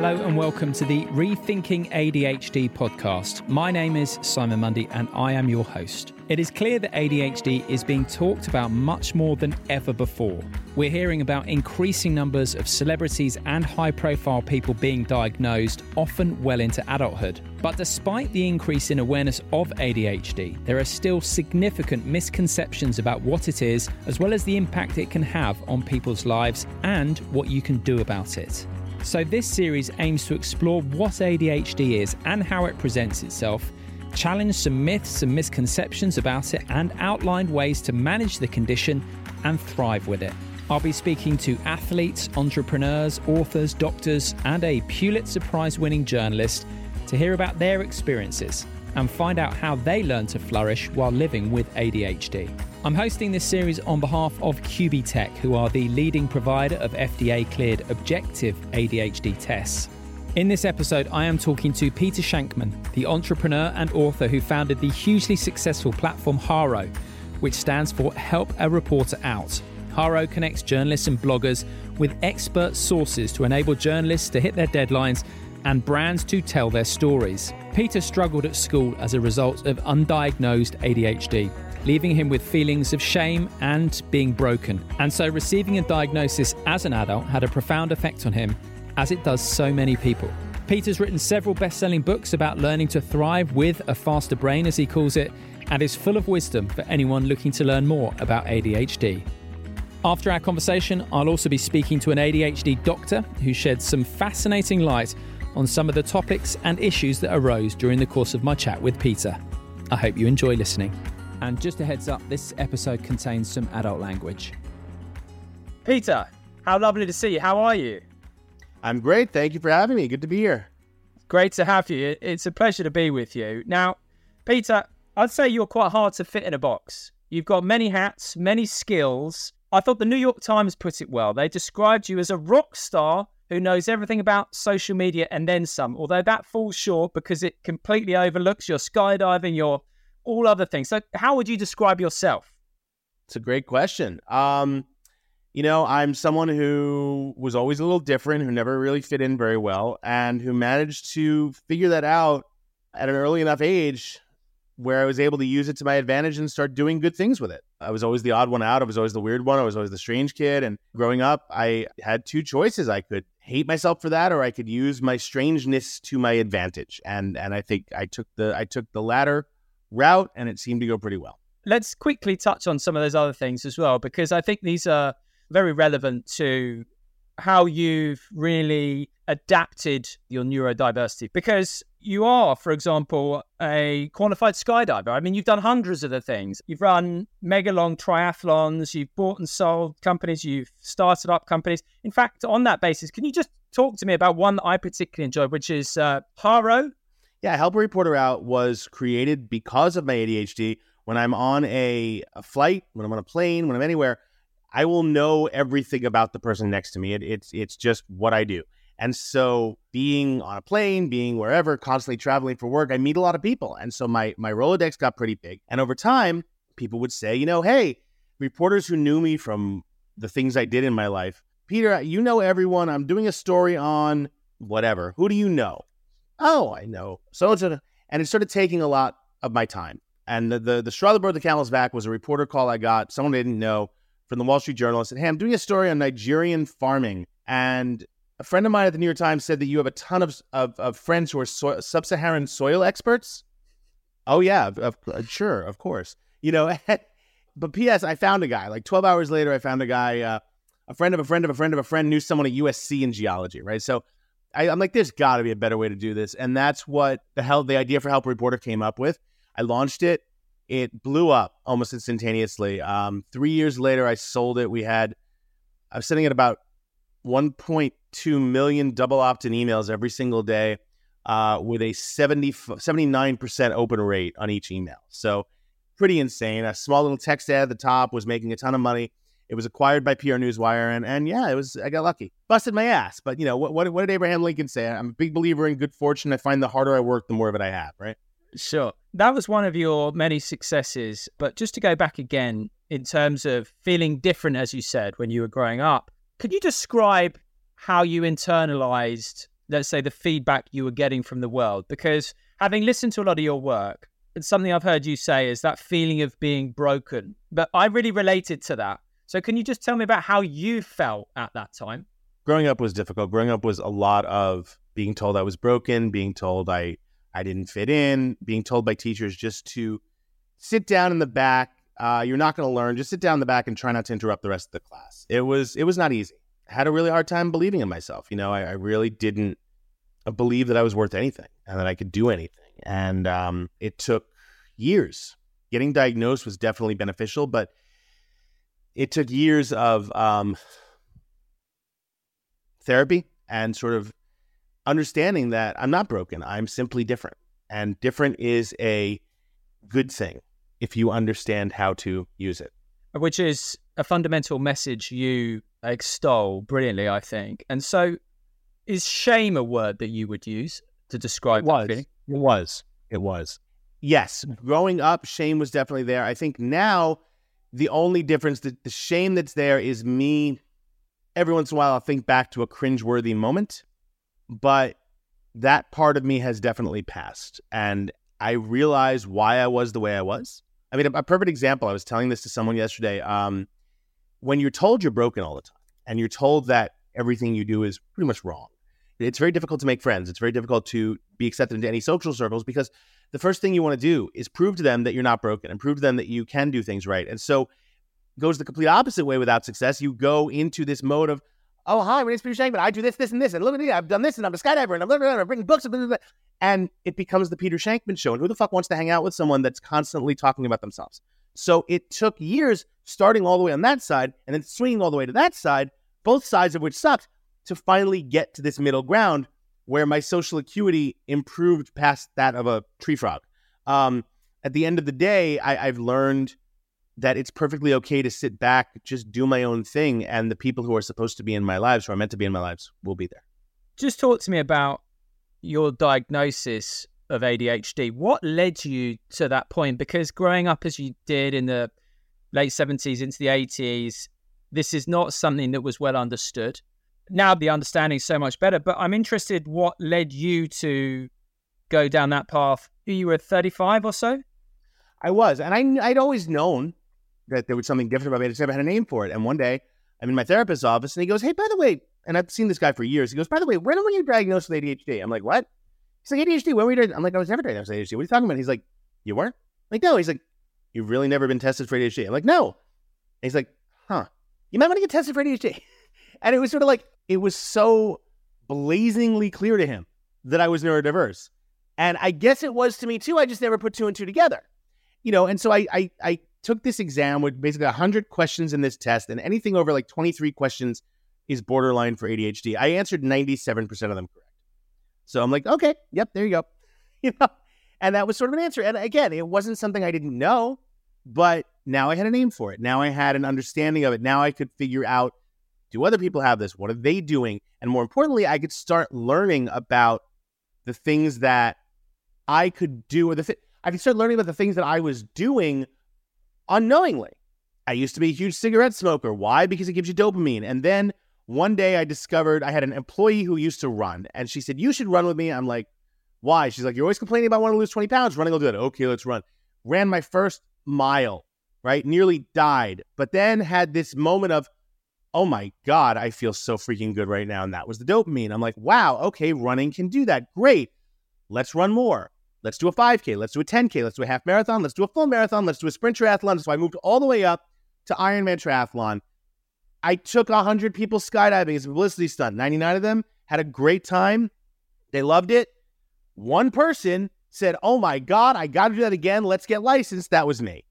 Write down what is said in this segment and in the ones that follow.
Hello and welcome to the Rethinking ADHD podcast. My name is Simon Mundie and I am your host. It is clear that ADHD is being talked about much more than ever before. We're hearing about increasing numbers of celebrities and high profile people being diagnosed, often well into adulthood. But despite the increase in awareness of ADHD, there are still significant misconceptions about what it is, as well as the impact it can have on people's lives and what you can do about it. So, this series aims to explore what ADHD is and how it presents itself, challenge some myths and misconceptions about it, and outline ways to manage the condition and thrive with it. I'll be speaking to athletes, entrepreneurs, authors, doctors, and a Pulitzer Prize winning journalist to hear about their experiences and find out how they learn to flourish while living with ADHD. I'm hosting this series on behalf of Qbtech, who are the leading provider of FDA cleared objective ADHD tests. In this episode, I am talking to Peter Shankman, the entrepreneur and author who founded the hugely successful platform Haro, which stands for Help a Reporter Out. Haro connects journalists and bloggers with expert sources to enable journalists to hit their deadlines and brands to tell their stories. Peter struggled at school as a result of undiagnosed ADHD leaving him with feelings of shame and being broken. And so receiving a diagnosis as an adult had a profound effect on him, as it does so many people. Peter's written several best selling books about learning to thrive with a faster brain, as he calls it, and is full of wisdom for anyone looking to learn more about ADHD. After our conversation, I'll also be speaking to an ADHD doctor who sheds some fascinating light on some of the topics and issues that arose during the course of my chat with Peter. I hope you enjoy listening. And just a heads up, this episode contains some adult language. Peter, how lovely to see you. How are you? I'm great. Thank you for having me. Good to be here. Great to have you. It's a pleasure to be with you. Now, Peter, I'd say you're quite hard to fit in a box. You've got many hats, many skills. I thought the New York Times put it well. They described you as a rock star who knows everything about social media and then some, although that falls short because it completely overlooks your skydiving, your all other things. So, how would you describe yourself? It's a great question. Um, you know, I'm someone who was always a little different, who never really fit in very well, and who managed to figure that out at an early enough age where I was able to use it to my advantage and start doing good things with it. I was always the odd one out. I was always the weird one. I was always the strange kid. And growing up, I had two choices. I could hate myself for that, or I could use my strangeness to my advantage. And and I think I took the I took the latter route, and it seemed to go pretty well. Let's quickly touch on some of those other things as well, because I think these are very relevant to how you've really adapted your neurodiversity. Because you are, for example, a qualified skydiver. I mean, you've done hundreds of the things. You've run mega long triathlons, you've bought and sold companies, you've started up companies. In fact, on that basis, can you just talk to me about one that I particularly enjoyed, which is uh, Haro? Yeah, Help a Reporter Out was created because of my ADHD. When I'm on a, a, flight, when I'm on a plane, when I'm anywhere, I will know everything about the person next to me. It, it's it's just what I do. And so being on a plane, being wherever, constantly traveling for work, I meet a lot of people. And so my my Rolodex got pretty big. And over time, people would say, you know, hey, reporters who knew me from the things I did in my life, Peter, you know everyone. I'm doing a story on whatever. Who do you know? Oh, I know so and and it started taking a lot of my time. And the, the, the straw that broke the camel's back was a reporter call I got, someone I didn't know from the Wall Street Journal. I said, Hey, I'm doing a story on Nigerian farming. And a friend of mine at the New York Times said that you have a ton of, of, of friends who are so, sub Saharan soil experts. Oh, yeah, of, uh, sure, of course. You know, but P.S., I found a guy. Like 12 hours later, I found a guy, uh, a friend of a friend of a friend of a friend knew someone at USC in geology, right? So I, am like, there's got to be a better way to do this, and that's what the hell the idea for Help Reporter came up with. I launched it. It blew up almost instantaneously. Um, three years later, I sold it. We had I was sitting at about 1.2 million double opt-in emails every single day, uh, with a 70 79% open rate on each email. So pretty insane. A small little text ad at the top was making a ton of money. It was acquired by PR Newswire, and and yeah, it was. I got lucky, busted my ass. But you know what? What, what did Abraham Lincoln say? I'm a big believer in good fortune. I find the harder I work, the more of it I have. Right. Sure. That was one of your many successes. But just to go back again, in terms of feeling different, as you said, when you were growing up, could you describe how you internalized let's say, the feedback you were getting from the world? Because having listened to a lot of your work, it's something I've heard you say is that feeling of being broken. But I really related to that. So can you just tell me about how you felt at that time? Growing up was difficult. Growing up was a lot of being told I was broken, being told I I didn't fit in, being told by teachers just to sit down in the back. Uh, you're not going to learn. Just sit down in the back and try not to interrupt the rest of the class. It was it was not easy. I had a really hard time believing in myself. You know, I, I really didn't believe that I was worth anything and that I could do anything. And um, it took years. Getting diagnosed was definitely beneficial, but it took years of um, therapy and sort of understanding that I'm not broken. I'm simply different. And different is a good thing if you understand how to use it. Which is a fundamental message you extol brilliantly, I think. And so, is shame a word that you would use to describe it was. It was. It was. Yes, growing up, shame was definitely there. I think now the only difference, the, the shame that's there is me. Every once in a while, I'll think back to a cringeworthy moment, but that part of me has definitely passed. And I realize why I was the way I was. I mean, a, perfect example, I was telling this to someone yesterday. Um, when you're told you're broken all the time and you're told that everything you do is pretty much wrong, it's very difficult to make friends. It's very difficult to be accepted into any social circles because the first thing you want to do is prove to them that you're not broken and prove to them that you can do things right. And so goes the complete opposite way without success. You go into this mode of, oh, hi, my name's Peter Shankman. I do this, this, and this. And look at me, I've done this, and I'm a skydiver, and I'm, blah, blah, I'm bringing books. Blah, blah, blah. And it becomes the Peter Shankman show. And who the fuck wants to hang out with someone that's constantly talking about themselves? So it took years starting all the way on that side and then swinging all the way to that side, both sides of which sucked, to finally get to this middle ground where my social acuity improved past that of a tree frog. Um, at the end of the day, I, I've learned that it's perfectly okay to sit back, just do my own thing, and the people who are supposed to be in my lives, who are meant to be in my lives, will be there. Just talk to me about your diagnosis of ADHD. What led you to that point? Because growing up as you did in the late 70s into the 80s, this is not something that was well understood. Now the understanding is so much better, but I'm interested what led you to go down that path. You were 35 or so? I was. And I, I'd always known that there was something different about me. I just never had a name for it. And one day I'm in my therapist's office and he goes, Hey, by the way, and I've seen this guy for years. He goes, By the way, when were you diagnosed with ADHD? I'm like, What? He's like, ADHD, when were you? I'm like, I was never diagnosed with ADHD. What are you talking about? He's like, You weren't? I'm like, no. He's like, You've really never been tested for ADHD. I'm like, No. And he's like, Huh. You might want to get tested for ADHD. and it was sort of like, it was so blazingly clear to him that I was neurodiverse. And I guess it was to me too. I just never put two and two together. You know, and so I I, I took this exam with basically 100 questions in this test, and anything over like 23 questions is borderline for ADHD. I answered 97% of them correct. So I'm like, okay, yep, there you go. You know, and that was sort of an answer. And again, it wasn't something I didn't know, but now I had a name for it. Now I had an understanding of it. Now I could figure out do other people have this? What are they doing? And more importantly, I could start learning about the things that I could do, or the th- I could start learning about the things that I was doing unknowingly. I used to be a huge cigarette smoker. Why? Because it gives you dopamine. And then one day I discovered I had an employee who used to run, and she said, You should run with me. I'm like, Why? She's like, You're always complaining about wanting to lose 20 pounds. Running will do it. Okay, let's run. Ran my first mile, right? Nearly died, but then had this moment of, Oh my God, I feel so freaking good right now. And that was the dopamine. I'm like, Wow, okay, running can do that. Great. Let's run more. Let's do a 5K. Let's do a 10K. Let's do a half marathon. Let's do a full marathon. Let's do a sprint triathlon. So I moved all the way up to Ironman triathlon. I took 100 people skydiving as a publicity stunt. 99 of them had a great time. They loved it. One person said, Oh my God, I got to do that again. Let's get licensed. That was me.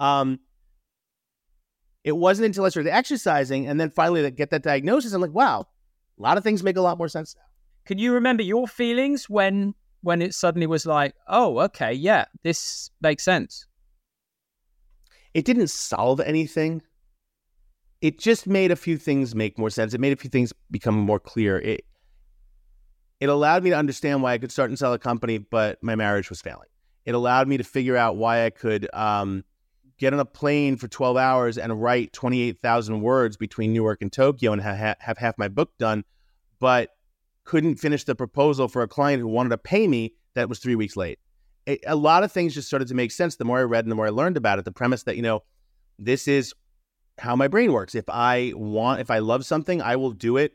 Um, it wasn't until I started exercising and then finally get that diagnosis. I'm like, wow, a lot of things make a lot more sense now. Can you remember your feelings when when it suddenly was like, oh, okay, yeah, this makes sense? It didn't solve anything it just made a few things make more sense. It made a few things become more clear. It it allowed me to understand why I could start and sell a company, but my marriage was failing. It allowed me to figure out why I could um, get on a plane for 12 hours and write 28,000 words between Newark and Tokyo and ha- have half my book done, but couldn't finish the proposal for a client who wanted to pay me that was three weeks late. A, a lot of things just started to make sense the more I read and the more I learned about it. The premise that, you know, this is how my brain works. If I want, if I love something, I will do it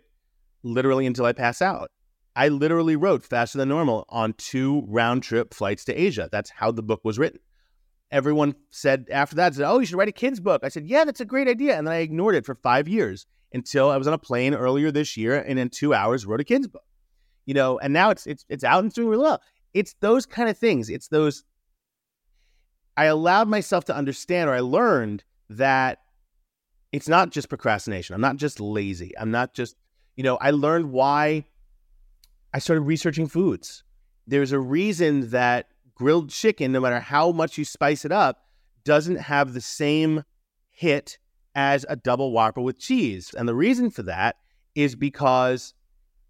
literally until I pass out. I literally wrote faster than normal on two round trip flights to Asia. That's how the book was written. Everyone said after that, said, "Oh, you should write a kids book." I said, "Yeah, that's a great idea," and then I ignored it for five years until I was on a plane earlier this year, and in two hours wrote a kids book. You know, and now it's it's it's out and it's doing really well. It's those kind of things. It's those. I allowed myself to understand, or I learned that it's not just procrastination. I'm not just lazy. I'm not just, you know, I learned why I started researching foods. There's a reason that grilled chicken, no matter how much you spice it up, doesn't have the same hit as a double whopper with cheese. And the reason for that is because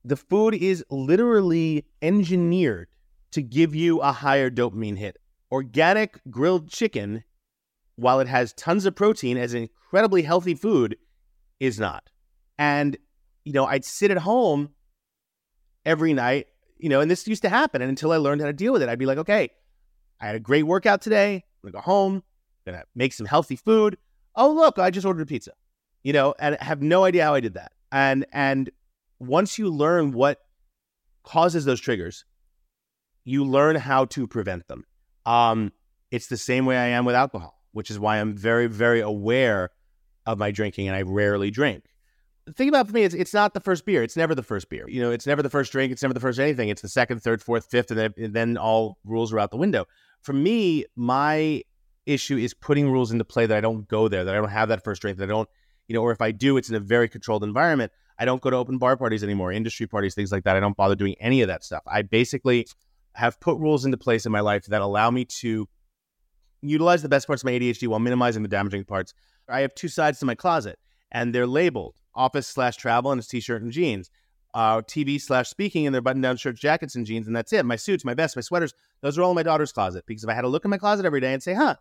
the food is literally engineered to give you a higher dopamine hit. Organic grilled chicken, while it has tons of protein as an incredibly healthy food, is not. And, you know, I'd sit at home every night, you know, and this used to happen. And until I learned how to deal with it, I'd be like, okay, I had a great workout today. I'm gonna go home, gonna make some healthy food. Oh, look, I just ordered a pizza, you know, and I have no idea how I did that. And and once you learn what causes those triggers, you learn how to prevent them. Um, it's the same way I am with alcohol, which is why I'm very, very aware of my drinking and I rarely drink the thing about for me is it's not the first beer. It's never the first beer. You know, it's never the first drink. It's never the first anything. It's the second, third, fourth, fifth, and then, and then all rules are out the window. For me, my issue is putting rules into play that I don't go there, that I don't have that first drink, that I don't, you know, or if I do, it's in a very controlled environment. I don't go to open bar parties anymore, industry parties, things like that. I don't bother doing any of that stuff. I basically have put rules into place in my life that allow me to utilize the best parts of my ADHD while minimizing the damaging parts. I have two sides to my closet, and they're labeled office slash travel and his t-shirt and jeans. Uh, TV slash speaking and their button-down shirts, jackets, and jeans, and that's it. My suits, my vests, my sweaters, those are all in my daughter's closet. Because if I had to look in my closet every day and say, "Huh,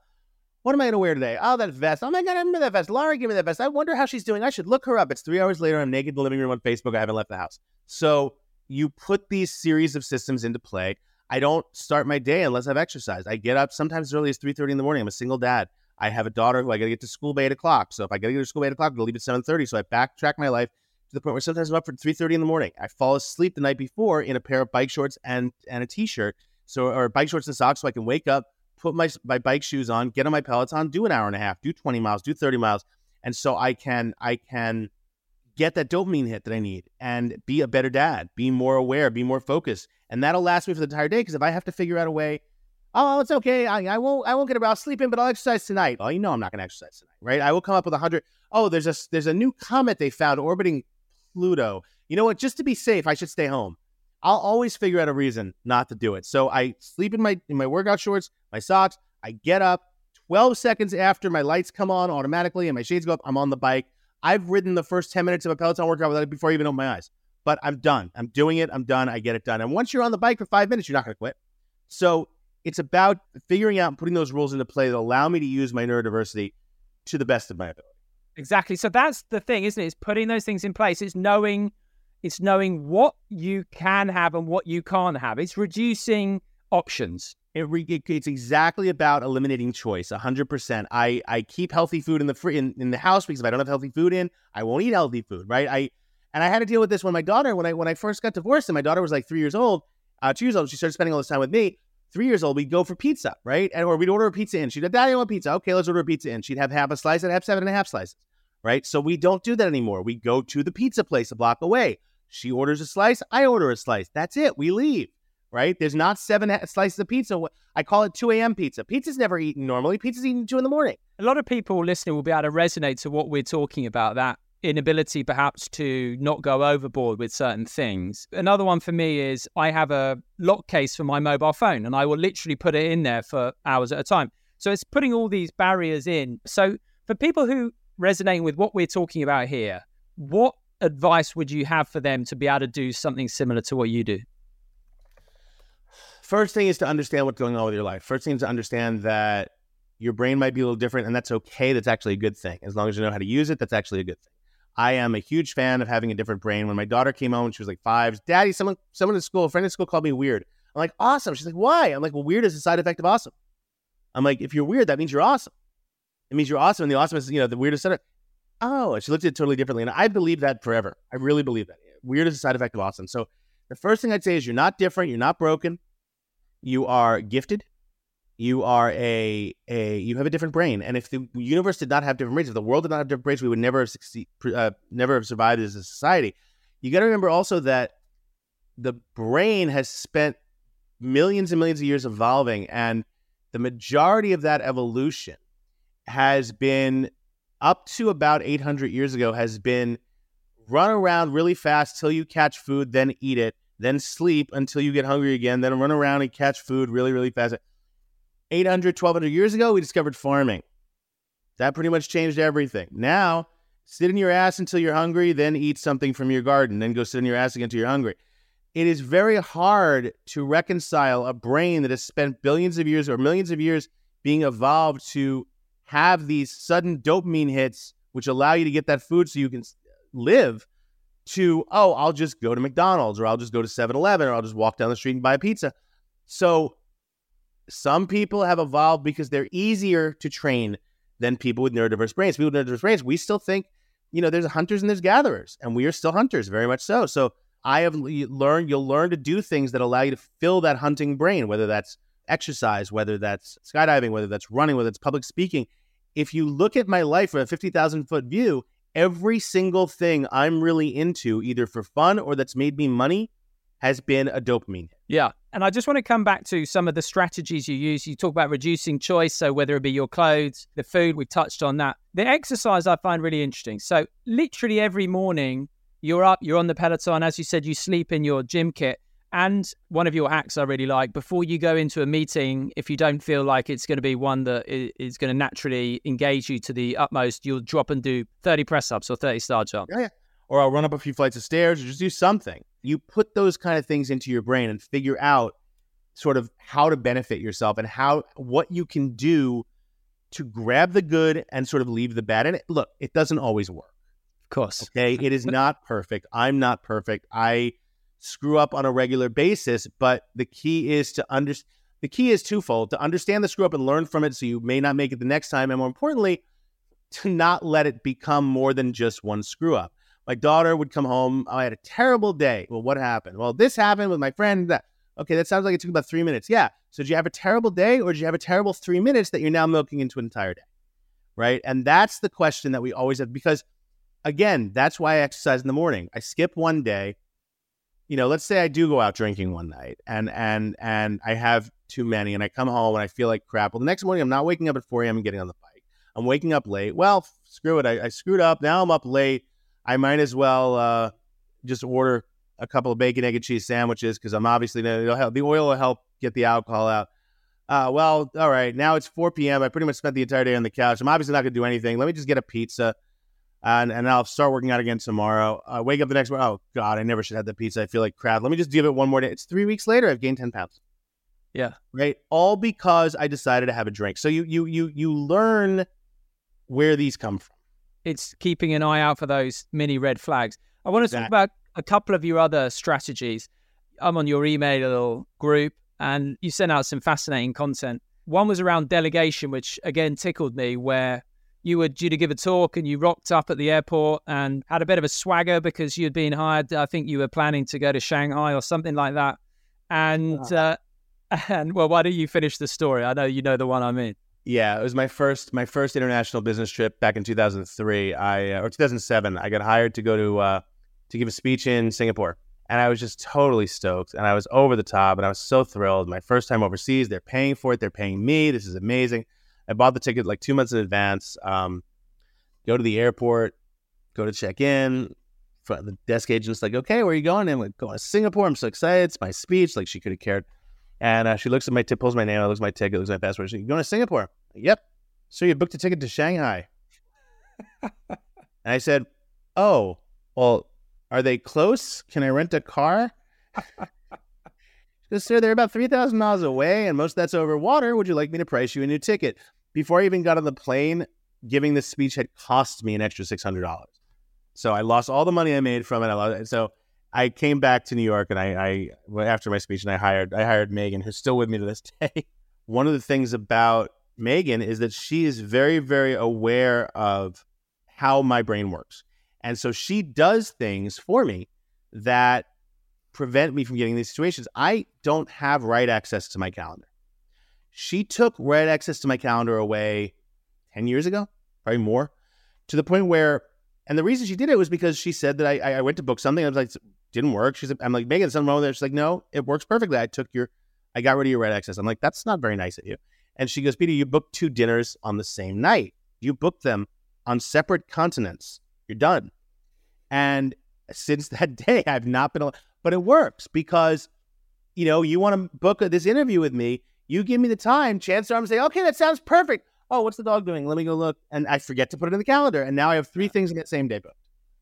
what am I going to wear today? Oh, that vest. Oh my God, I remember that vest. Laura gave me that vest. I wonder how she's doing. I should look her up. It's three hours later. I'm naked in the living room on Facebook. I haven't left the house. So you put these series of systems into play. I don't start my day unless I've exercised. I get up sometimes as early as 3.30 in the morning. I'm a single dad. I have a daughter who I got to get to school by 8 o'clock. So if I got to get to school by 8 o'clock, I'll leave at 7.30. So I backtrack my life to the point where sometimes I'm up for 3:30 in the morning. I fall asleep the night before in a pair of bike shorts and and a t-shirt, so or bike shorts and socks, so I can wake up, put my my bike shoes on, get on my Peloton, do an hour and a half, do 20 miles, do 30 miles, and so I can I can get that dopamine hit that I need and be a better dad, be more aware, be more focused, and that'll last me for the entire day. Because if I have to figure out a way oh, it's okay. I, I won't I won't get about sleeping, but I'll exercise tonight. Well, you know I'm not going to exercise tonight, right? I will come up with a hundred. Oh, there's a there's a new comet they found orbiting Pluto. You know what? Just to be safe, I should stay home. I'll always figure out a reason not to do it. So I sleep in my in my workout shorts, my socks. I get up 12 seconds after my lights come on automatically and my shades go up. I'm on the bike. I've ridden the first 10 minutes of a Peloton workout without it before I even open my eyes. But I'm done. I'm doing it. I'm done. I get it done. And once you're on the bike for five minutes, you're not going to quit. So it's about figuring out and putting those rules into play that allow me to use my neurodiversity to the best of my ability. Exactly. So that's the thing, isn't it? It's putting those things in place. It's knowing it's knowing what you can have and what you can't have. It's reducing options. It re- it's exactly about eliminating choice. hundred percent. I I keep healthy food in the free in, in the house because if I don't have healthy food in, I won't eat healthy food. Right. I and I had to deal with this when my daughter when I when I first got divorced and my daughter was like three years old, uh, two years old. She started spending all this time with me. Three years old, we'd go for pizza, right? And or we'd order a pizza in. She'd have, Daddy, I want pizza. Okay, let's order a pizza in. She'd have half a slice. I'd have seven and a half slices right? So we don't do that anymore. We go to the pizza place a block away. She orders a slice, I order a slice. That's it. We leave, right? There's not seven slices of pizza. I call it 2 a.m. pizza. Pizza's never eaten normally. Pizza's eaten 2 in the morning. A lot of people listening will be able to resonate to what we're talking about, that inability perhaps to not go overboard with certain things. Another one for me is I have a lock case for my mobile phone and I will literally put it in there for hours at a time. So it's putting all these barriers in. So for people who resonating with what we're talking about here, what advice would you have for them to be able to do something similar to what you do? First thing is to understand what's going on with your life. First thing is to understand that your brain might be a little different, and that's okay. That's actually a good thing. As long as you know how to use it, that's actually a good thing. I am a huge fan of having a different brain. When my daughter came home, she was like five. Daddy, someone, someone at school, a friend at school called me weird. I'm like, awesome. She's like, why? I'm like, well, weird is a side effect of awesome. I'm like, if you're weird, that means you're awesome. It means you're awesome, and the awesome is, you know, the weirdest side. Oh, and she looked at it totally differently, and I believe that forever. I really believe that. Weird is a side effect of awesome. So the first thing I'd say is you're not different. You're not broken. You are gifted you are a a you have a different brain. And if the universe did not have different brains if the world did not have different brains we would never have succeed uh, never have survived as a society. You got to remember also that the brain has spent millions and millions of years evolving and the majority of that evolution has been up to about 800 years ago has been run around really fast till you catch food then eat it then sleep until you get hungry again then run around and catch food really really fast 800, 1200 years ago, we discovered farming. That pretty much changed everything. Now, sit in your ass until you're hungry, then eat something from your garden, then go sit in your ass again until you're hungry. It is very hard to reconcile a brain that has spent billions of years or millions of years being evolved to have these sudden dopamine hits, which allow you to get that food so you can live, to, oh, I'll just go to McDonald's or I'll just go to 7 Eleven or I'll just walk down the street and buy a pizza. So some people have evolved because they're easier to train than people with neurodiverse brains. People with neurodiverse brains, we still think, you know, there's hunters and there's gatherers, and we are still hunters, very much so. So I have learned, you'll learn to do things that allow you to fill that hunting brain, whether that's exercise, whether that's skydiving, whether that's running, whether it's public speaking. If you look at my life from a 50,000 foot view, every single thing I'm really into, either for fun or that's made me money, has been a dopamine Yeah. And I just want to come back to some of the strategies you use. You talk about reducing choice. So, whether it be your clothes, the food, we touched on that. The exercise I find really interesting. So, literally every morning, you're up, you're on the Peloton. As you said, you sleep in your gym kit. And one of your hacks I really like before you go into a meeting, if you don't feel like it's going to be one that is going to naturally engage you to the utmost, you'll drop and do 30 press ups or 30 star jumps. Yeah, yeah. Or I'll run up a few flights of stairs or just do something you put those kind of things into your brain and figure out sort of how to benefit yourself and how what you can do to grab the good and sort of leave the bad. And it, look, it doesn't always work. Of course. Okay. It is not perfect. I'm not perfect. I screw up on a regular basis, but the key is to understand. The key is twofold to understand the screw up and learn from it so you may not make it the next time. And more importantly, to not let it become more than just one screw up. My daughter would come home. I had a terrible day. Well, what happened? Well, this happened with my friend. That okay, that sounds like it took about three minutes. Yeah. So did you have a terrible day, or did you have a terrible three minutes that you're now milking into an entire day? Right. And that's the question that we always have because, again, that's why I exercise in the morning. I skip one day. You know, let's say I do go out drinking one night and and and I have too many, and I come home and I feel like crap. Well, the next morning I'm not waking up at 4 a.m. and getting on the bike. I'm waking up late. Well, screw it. I, I screwed up. Now I'm up late. I might as well uh, just order a couple of bacon, egg, and cheese sandwiches because I'm obviously it'll help, the oil will help get the alcohol out. Uh, well, all right. Now it's 4 p.m. I pretty much spent the entire day on the couch. I'm obviously not going to do anything. Let me just get a pizza, and and I'll start working out again tomorrow. I wake up the next morning. Oh God, I never should have the pizza. I feel like crap. Let me just give it one more day. It's three weeks later. I've gained 10 pounds. Yeah. Right. All because I decided to have a drink. So you you you you learn where these come from it's keeping an eye out for those mini red flags. I want to talk about a couple of your other strategies. I'm on your email little group and you sent out some fascinating content. One was around delegation, which again tickled me, where you were due to give a talk and you rocked up at the airport and had a bit of a swagger because you'd been hired. I think you were planning to go to Shanghai or something like that. And, uh, and well, why don't you finish the story? I know you know the one I mean. Yeah, it was my first my first international business trip back in 2003. I uh, or 2007. I got hired to go to uh, to give a speech in Singapore, and I was just totally stoked, and I was over the top, and I was so thrilled. My first time overseas. They're paying for it. They're paying me. This is amazing. I bought the ticket like two months in advance. Um, go to the airport, go to check in. The desk agent's like, "Okay, where are you going?" And I'm like, "Going to Singapore." I'm so excited. It's my speech. Like she could have cared. And uh, she looks at my tip, pulls my name, looks at my ticket, looks at my passport. She's going to Singapore. Yep. So you booked a ticket to Shanghai. and I said, Oh, well, are they close? Can I rent a car? Because, sir, they're about 3,000 miles away, and most of that's over water. Would you like me to price you a new ticket? Before I even got on the plane, giving this speech had cost me an extra $600. So I lost all the money I made from it. I lost, so I came back to New York and I, I after my speech and I hired I hired Megan, who's still with me to this day. One of the things about Megan is that she is very, very aware of how my brain works. And so she does things for me that prevent me from getting these situations. I don't have right access to my calendar. She took right access to my calendar away 10 years ago, probably more, to the point where, and the reason she did it was because she said that I, I went to book something. I was like, didn't work. She's I'm like, Megan, something wrong with it. She's like, no, it works perfectly. I took your, I got rid of your right access. I'm like, that's not very nice of you. And she goes, Peter, you booked two dinners on the same night. You booked them on separate continents. You're done. And since that day, I've not been, but it works because, you know, you want to book this interview with me. You give me the time. Chances are I'm saying, okay, that sounds perfect. Oh, what's the dog doing? Let me go look. And I forget to put it in the calendar. And now I have three things in that same day booked.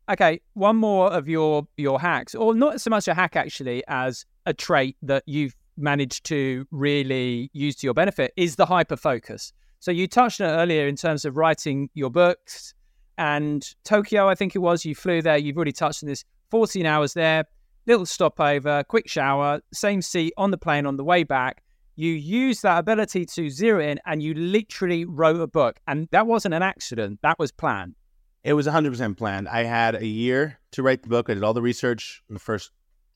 Okay, one more of your your hacks, or not so much a hack actually, as a trait that you've managed to really use to your benefit is the hyper focus. So you touched on it earlier in terms of writing your books and Tokyo, I think it was. You flew there. You've already touched on this. 14 hours there, little stopover, quick shower, same seat on the plane on the way back. You use that ability to zero in and you literally wrote a book. And that wasn't an accident, that was planned. It was 100% planned. I had a year to write the book. I did all the research in the first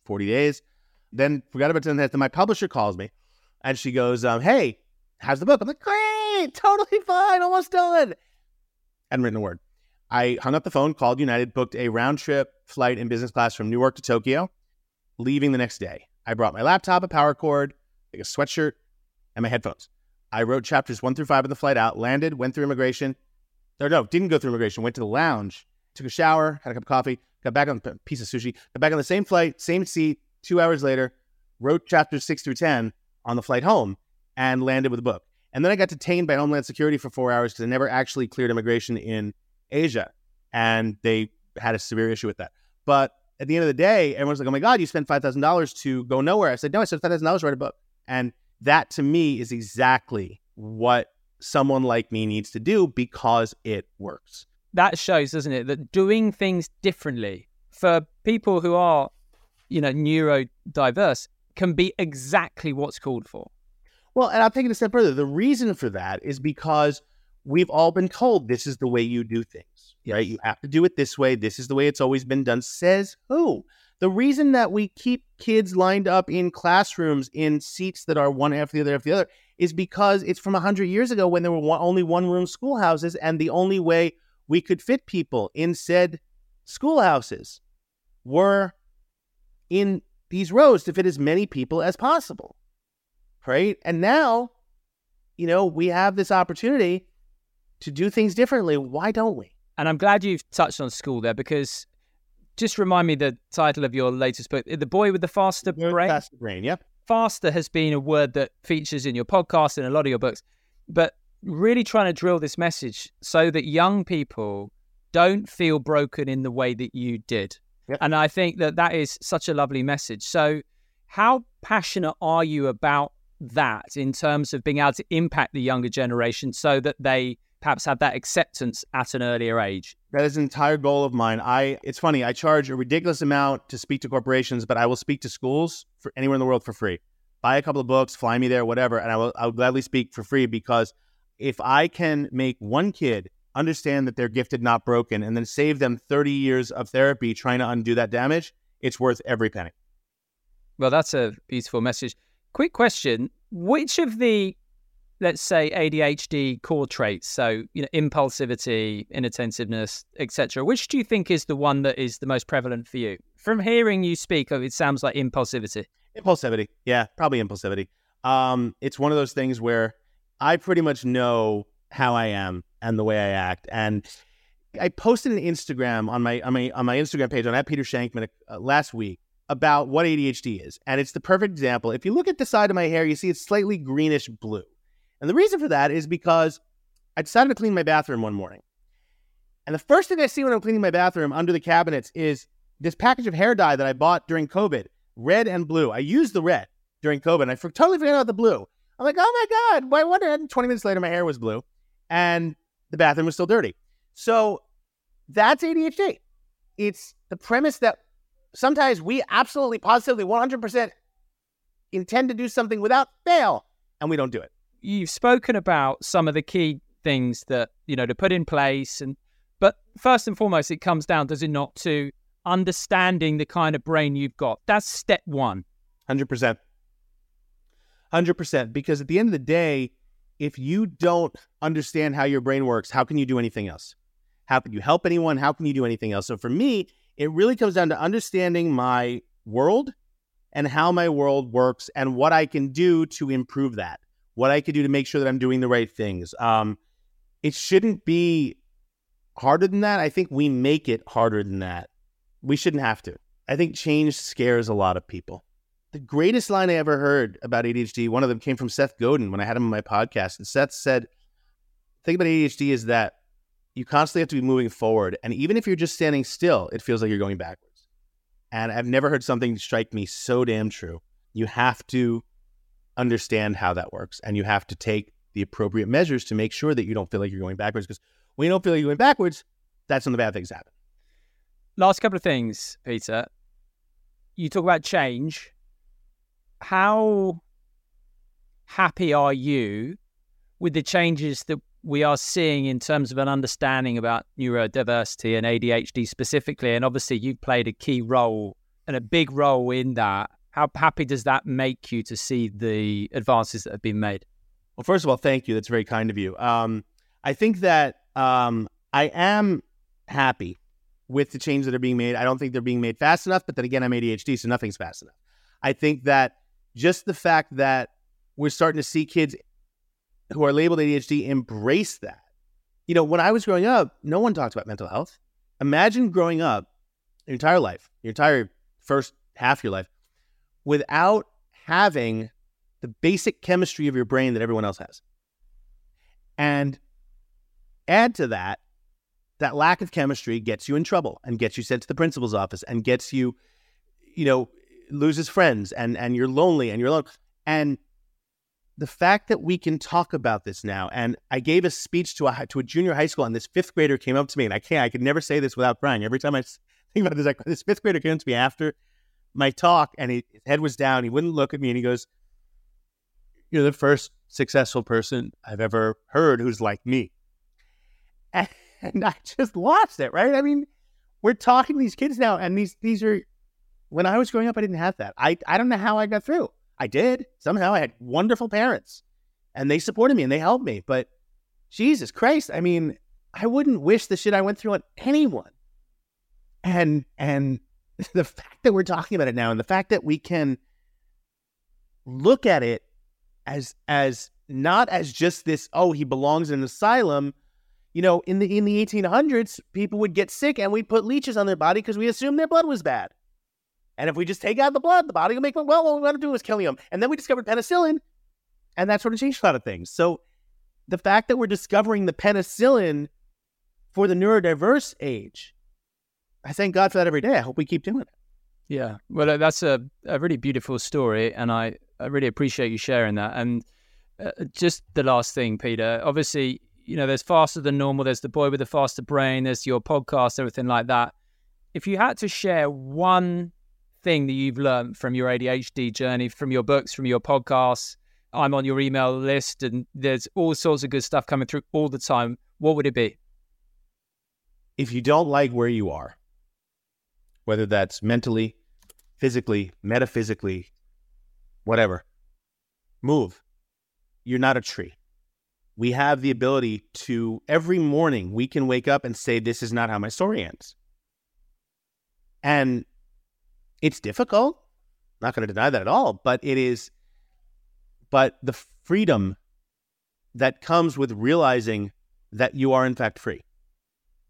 40 days. Then forgot about it. Then my publisher calls me and she goes, um, Hey, how's the book? I'm like, Great, totally fine, almost done. Hadn't written a word. I hung up the phone, called United, booked a round trip flight in business class from Newark to Tokyo, leaving the next day. I brought my laptop, a power cord, like a sweatshirt, and my headphones. I wrote chapters one through five of the flight out, landed, went through immigration. Or no, didn't go through immigration, went to the lounge, took a shower, had a cup of coffee, got back on a piece of sushi, got back on the same flight, same seat, two hours later, wrote chapters six through 10 on the flight home and landed with a book. And then I got detained by Homeland Security for four hours because I never actually cleared immigration in Asia. And they had a severe issue with that. But at the end of the day, everyone's like, oh my God, you spent $5,000 to go nowhere. I said, no, I spent $5,000 to write a book. And that to me is exactly what someone like me needs to do because it works. That shows, doesn't it, that doing things differently for people who are, you know, neurodiverse can be exactly what's called for. Well, and I'll take it a step further. The reason for that is because we've all been told this is the way you do things, yes. right? You have to do it this way. This is the way it's always been done. Says who? The reason that we keep kids lined up in classrooms in seats that are one after the other after the other is because it's from 100 years ago when there were one, only one room schoolhouses, and the only way we could fit people in said schoolhouses were in these rows to fit as many people as possible. Right? And now, you know, we have this opportunity to do things differently. Why don't we? And I'm glad you've touched on school there because just remind me the title of your latest book, The Boy with the Faster Brain. Faster Brain, yep. Faster has been a word that features in your podcast and a lot of your books, but really trying to drill this message so that young people don't feel broken in the way that you did. Yep. And I think that that is such a lovely message. So, how passionate are you about that in terms of being able to impact the younger generation so that they perhaps have that acceptance at an earlier age? That is an entire goal of mine. I it's funny, I charge a ridiculous amount to speak to corporations, but I will speak to schools for anywhere in the world for free. Buy a couple of books, fly me there, whatever, and I will I'll gladly speak for free because if I can make one kid understand that they're gifted, not broken, and then save them 30 years of therapy trying to undo that damage, it's worth every penny. Well, that's a beautiful message. Quick question. Which of the let's say ADHD core traits, so you know impulsivity, inattentiveness, etc. Which do you think is the one that is the most prevalent for you? From hearing you speak, it sounds like impulsivity. Impulsivity, yeah, probably impulsivity. Um, it's one of those things where I pretty much know how I am and the way I act, and I posted an Instagram on my on my on my Instagram page on at Peter Shankman uh, last week about what ADHD is, and it's the perfect example. If you look at the side of my hair, you see it's slightly greenish blue. And the reason for that is because I decided to clean my bathroom one morning. And the first thing I see when I'm cleaning my bathroom under the cabinets is this package of hair dye that I bought during COVID, red and blue. I used the red during COVID and I totally forgot about the blue. I'm like, oh my God, why wonder? And 20 minutes later, my hair was blue and the bathroom was still dirty. So that's ADHD. it's the premise that sometimes we absolutely, positively, 100% intend to do something without fail, and we don't do it. You've spoken about some of the key things that, you know, to put in place. And, but first and foremost, it comes down, does it not, to understanding the kind of brain you've got. That's step one. 100%. 100%. Because at the end of the day, if you don't understand how your brain works, how can you do anything else? How can you help anyone? How can you do anything else? So for me, it really comes down to understanding my world and how my world works and what I can do to improve that, what I can do to make sure that I'm doing the right things. Um, it shouldn't be harder than that. I think we make it harder than that. We shouldn't have to. I think change scares a lot of people. The greatest line I ever heard about ADHD, one of them came from Seth Godin when I had him on my podcast. And Seth said, the thing about ADHD is that you constantly have to be moving forward. And even if you're just standing still, it feels like you're going backwards. And I've never heard something strike me so damn true. You have to understand how that works and you have to take the appropriate measures to make sure that you don't feel like you're going backwards. Because when you don't feel like you're going backwards, that's when the bad things happen. Last couple of things, Peter. You talk about change. How happy are you with the changes that we are seeing in terms of an understanding about neurodiversity and ADHD specifically? And obviously, you played a key role and a big role in that. How happy does that make you to see the advances that have been made? Well, first of all, thank you. That's very kind of you. Um, I think that um, I am happy with the changes that are being made. I don't think they're being made fast enough, but then again, I'm ADHD, so nothing's fast enough. I think that just the fact that we're starting to see kids who are labeled ADHD embrace that. You know, when I was growing up, no one talked about mental health. Imagine growing up your entire life, your entire first half of your life, without having the basic chemistry of your brain that everyone else has. And add to that, that lack of chemistry gets you in trouble and gets you sent to the principal's office and gets you, you know, loses friends and and you're lonely and you're alone. And the fact that we can talk about this now, and I gave a speech to a to a junior high school, and this fifth grader came up to me, and I can't, I could never say this without crying. Every time I think about this, like, this fifth grader came up to me after my talk, and he, his head was down. He wouldn't look at me, and he goes, "You're the first successful person I've ever heard who's like me," and, and I just lost it. Right? I mean, we're talking to these kids now, and these these are. When I was growing up, I didn't have that. I I don't know how I got through. I did. Somehow I had wonderful parents and they supported me and they helped me. But Jesus Christ, I mean, I wouldn't wish the shit I went through on anyone. And and the fact that we're talking about it now and the fact that we can look at it as as not as just this, oh, he belongs in an asylum. You know, in the in the 1800s, people would get sick and we'd put leeches on their body because we assumed their blood was bad. And if we just take out the blood, the body will make well. What we want to do is kill him. And then we discovered penicillin, and that sort of changed a lot of things. So the fact that we're discovering the penicillin for the neurodiverse age, I thank God for that every day. I hope we keep doing it. Yeah, well, that's a, a really beautiful story, and I, I really appreciate you sharing that. And uh, just the last thing, Peter. Obviously, you know, there's faster than normal. There's the boy with the faster brain. There's your podcast, everything like that. If you had to share one thing that you've learned from your ADHD journey, from your books, from your podcasts. I'm on your email list and there's all sorts of good stuff coming through all the time. What would it be? If you don't like where you are, whether that's mentally, physically, metaphysically, whatever, move. You're not a tree. We have the ability to, every morning, we can wake up and say, This is not how my story ends. And it's difficult. Not going to deny that at all, but it is. But the freedom that comes with realizing that you are in fact free,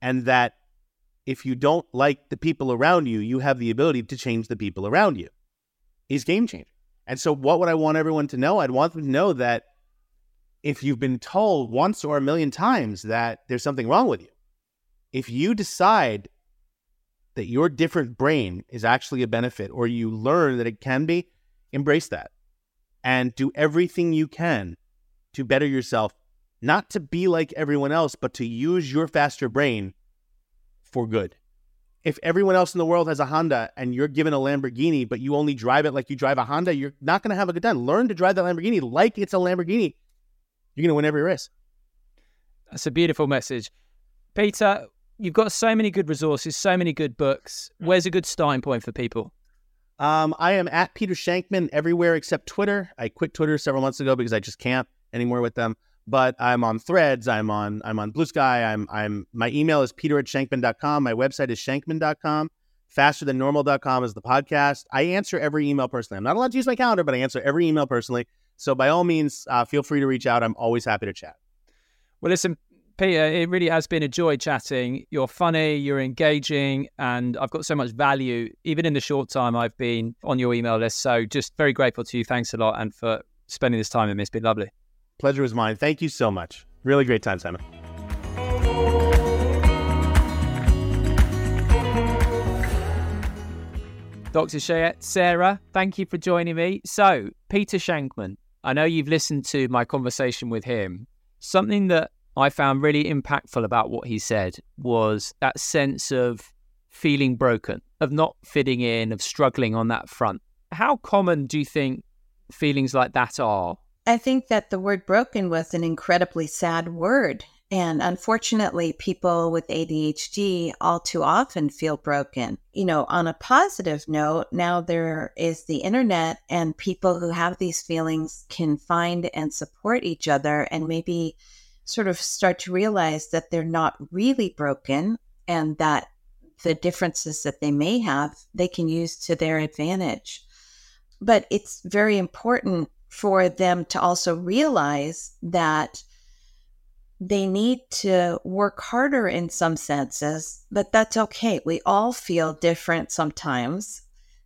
and that if you don't like the people around you, you have the ability to change the people around you, is game changing. And so, what would I want everyone to know? I'd want them to know that if you've been told once or a million times that there's something wrong with you, if you decide that your different brain is actually a benefit or you learn that it can be, embrace that and do everything you can to better yourself, not to be like everyone else, but to use your faster brain for good. if everyone else in the world has a Honda and you're given a Lamborghini, but you only drive it like you drive a Honda, you're not going to have a good time. Learn to drive that Lamborghini like it's a Lamborghini. You're going to win every race. That's a beautiful message. Peter, you've got so many good resources, so many good books. Where's a good starting point for people? Um, I am at Peter Shankman everywhere except Twitter. I quit Twitter several months ago because I just can't anymore with them. But I'm on Threads. I'm on I'm on Bluesky. I'm I'm my email is peter at shankman.com. My website is shankman.com. Faster than normal.com is the podcast. I answer every email personally. I'm not allowed to use my calendar, but I answer every email personally. So by all means, uh, feel free to reach out. I'm always happy to chat. Well, listen, Peter, uh, it really has been a joy chatting. You're funny, you're engaging, and I've got so much value, even in the short time I've been on your email list. So just very grateful to you. Thanks a lot. And for spending this time with me. It's been lovely. Pleasure was mine. Thank you so much. Really great time, Simon. Dr. Cheyette, Sarah, thank you for joining me. So, Peter Shankman, I know you've listened to my conversation with him. Something that I found really impactful about what he said was that sense of feeling broken, of not fitting in, of struggling on that front. How common do you think feelings like that are I think that the word broken was an incredibly sad word. And unfortunately, people with ADHD all too often feel broken. You know, on a positive note, now there is the internet, and people who have these feelings can find and support each other and maybe sort of start to realize that they're not really broken and that the differences that they may have, they can use to their advantage. But it's very important for them to also realize that they need to work harder in some senses, but that's okay. We all feel different sometimes.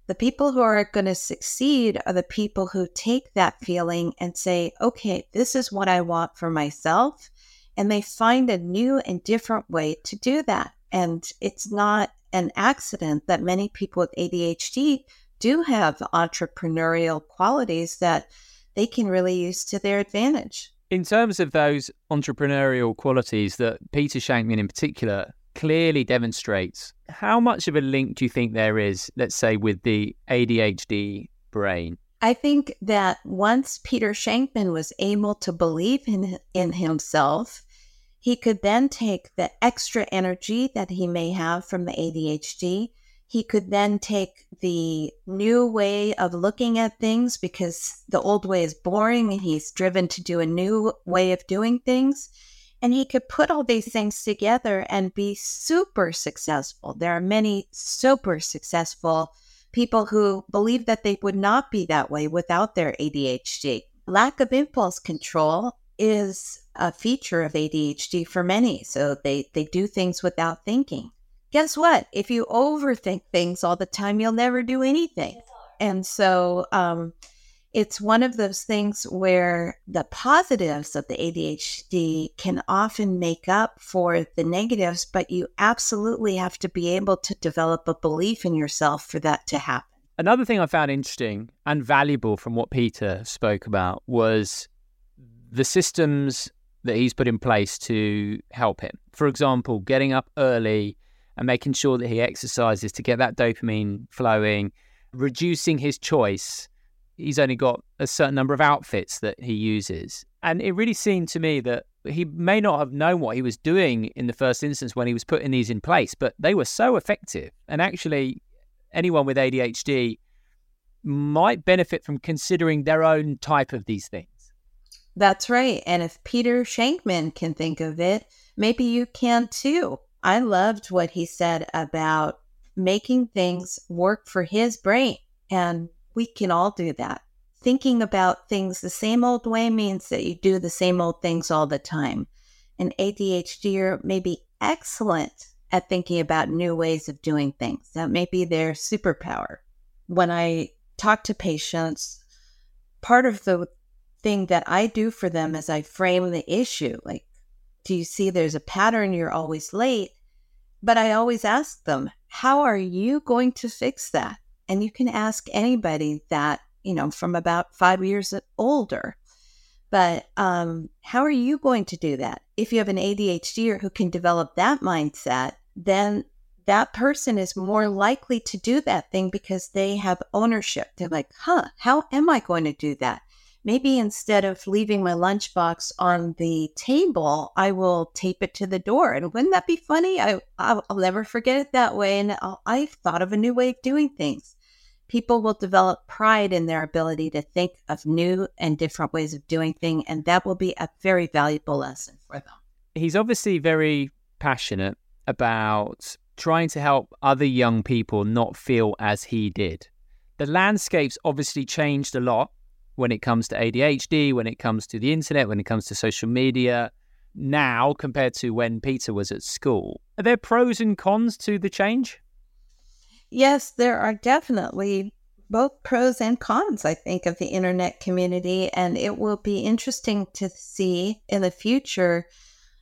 The people who are going to succeed are the people who take that feeling and say, okay, this is what I want for myself. And they find a new and different way to do that. And it's not an accident that many people with ADHD do have entrepreneurial qualities that they can really use to their advantage. In terms of those entrepreneurial qualities that Peter Shankman in particular clearly demonstrates, how much of a link do you think there is, let's say, with the ADHD brain? I think that once Peter Shankman was able to believe in, in himself, he could then take the extra energy that he may have from the ADHD he could then take the new way of looking at things because the old way is boring and he's driven to do a new way of doing things. And he could put all these things together and be super successful. There are many super successful people who believe that they would not be that way without their ADHD. Lack of impulse control is a feature of ADHD for many. So they, they do things without thinking guess what? If you overthink things all the time, you'll never do anything. And so um, it's one of those things where the positives of the ADHD can often make up for the negatives, but you absolutely have to be able to develop a belief in yourself for that to happen. Another thing I found interesting and valuable from what Peter spoke about was the systems that he's put in place to help him. For example, getting up early, and making sure that he exercises to get that dopamine flowing, reducing his choice. He's only got a certain number of outfits that he uses. And it really seemed to me that he may not have known what he was doing in the first instance when he was putting these in place, but they were so effective. And actually, anyone with ADHD might benefit from considering their own type of these things. That's right. And if Peter Shankman can think of it, maybe you can too. I loved what he said about making things work for his brain. And we can all do that. Thinking about things the same old way means that you do the same old things all the time. An ADHD may be excellent at thinking about new ways of doing things. That may be their superpower. When I talk to patients, part of the thing that I do for them is I frame the issue. Like, do you see there's a pattern? You're always late. But I always ask them, how are you going to fix that? And you can ask anybody that, you know, from about five years older. But um, how are you going to do that? If you have an ADHD who can develop that mindset, then that person is more likely to do that thing because they have ownership. They're like, huh, how am I going to do that? Maybe instead of leaving my lunchbox on the table, I will tape it to the door. And wouldn't that be funny? I, I'll, I'll never forget it that way. And I'll, I've thought of a new way of doing things. People will develop pride in their ability to think of new and different ways of doing things. And that will be a very valuable lesson for them. He's obviously very passionate about trying to help other young people not feel as he did. The landscape's obviously changed a lot when it comes to ADHD, when it comes to the internet, when it comes to social media now compared to when Peter was at school. Are there pros and cons to the change? Yes, there are definitely both pros and cons, I think, of the internet community. And it will be interesting to see in the future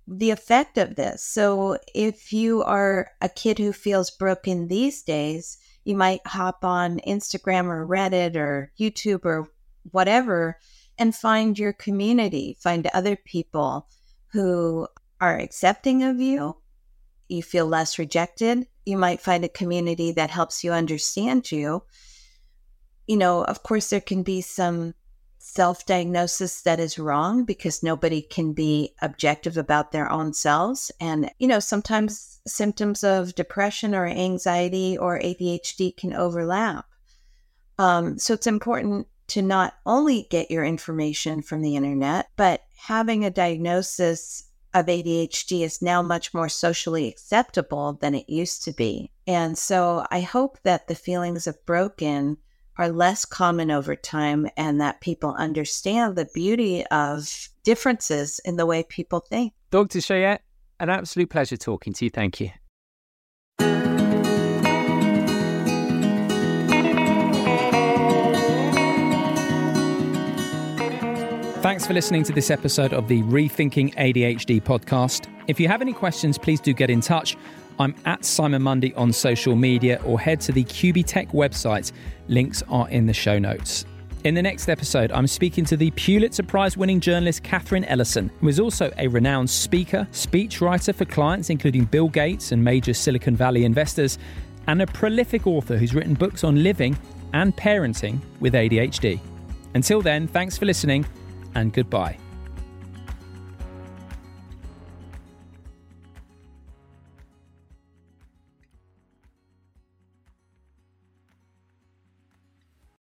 the effect of this. So, if you are a kid who feels broken these days, you might hop on Instagram or Reddit or YouTube or whatever and find your community, find other people who are accepting of you. You feel less rejected. You might find a community that helps you understand you. You know, of course, there can be some self diagnosis that is wrong because nobody can be objective about their own selves. And, you know, sometimes symptoms of depression or anxiety or ADHD can overlap. Um, so it's important to not only get your information from the internet, but having a diagnosis of ADHD is now much more socially acceptable than it used to be. And so I hope that the feelings of broken are less common over time and that people understand the beauty of differences in the way people think. Dr. Cheyette, an absolute pleasure talking to you. Thank you. Thanks for listening to this episode of the Rethinking ADHD podcast. If you have any questions, please do get in touch. I'm at Simon Mundie on social media or head to the Qbtech website. Links are in the show notes. In the next episode, I'm speaking to the Pulitzer Prize winning journalist Katherine Ellison, who is also a renowned speaker, speechwriter for clients including Bill Gates and major Silicon Valley investors, and a prolific author who's written books on living and parenting with ADHD. Until then, thanks for listening and goodbye.